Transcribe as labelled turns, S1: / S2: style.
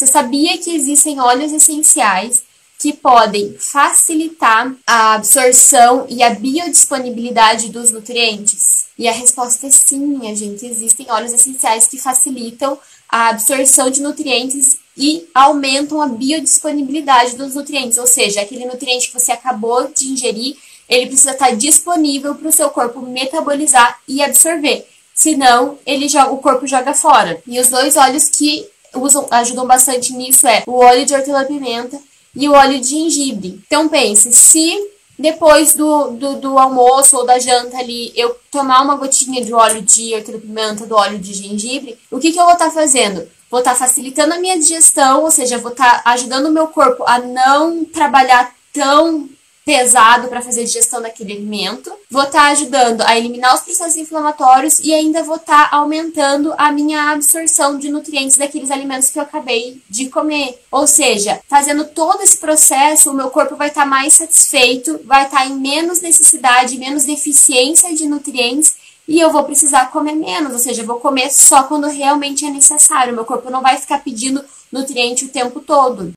S1: Você sabia que existem óleos essenciais que podem facilitar a absorção e a biodisponibilidade dos nutrientes? E a resposta é sim, minha gente. Existem óleos essenciais que facilitam a absorção de nutrientes e aumentam a biodisponibilidade dos nutrientes, ou seja, aquele nutriente que você acabou de ingerir, ele precisa estar disponível para o seu corpo metabolizar e absorver. Senão, ele joga, o corpo joga fora. E os dois óleos que usam, ajudam bastante nisso é o óleo de hortelã-pimenta e o óleo de gengibre. Então pense, se depois do, do, do, almoço ou da janta ali eu tomar uma gotinha de óleo de hortelã-pimenta, do óleo de gengibre, o que, que eu vou estar tá fazendo? Vou estar tá facilitando a minha digestão, ou seja, vou estar tá ajudando o meu corpo a não trabalhar tão pesado para fazer a digestão daquele alimento. Vou estar tá ajudando a eliminar os processos inflamatórios e ainda vou estar tá aumentando a minha absorção de nutrientes daqueles alimentos que eu acabei de comer. Ou seja, fazendo todo esse processo, o meu corpo vai estar tá mais satisfeito, vai estar em menos necessidade, menos deficiência de nutrientes e eu vou precisar comer menos, ou seja, eu vou comer só quando realmente é necessário. Meu corpo não vai ficar pedindo nutriente o tempo todo.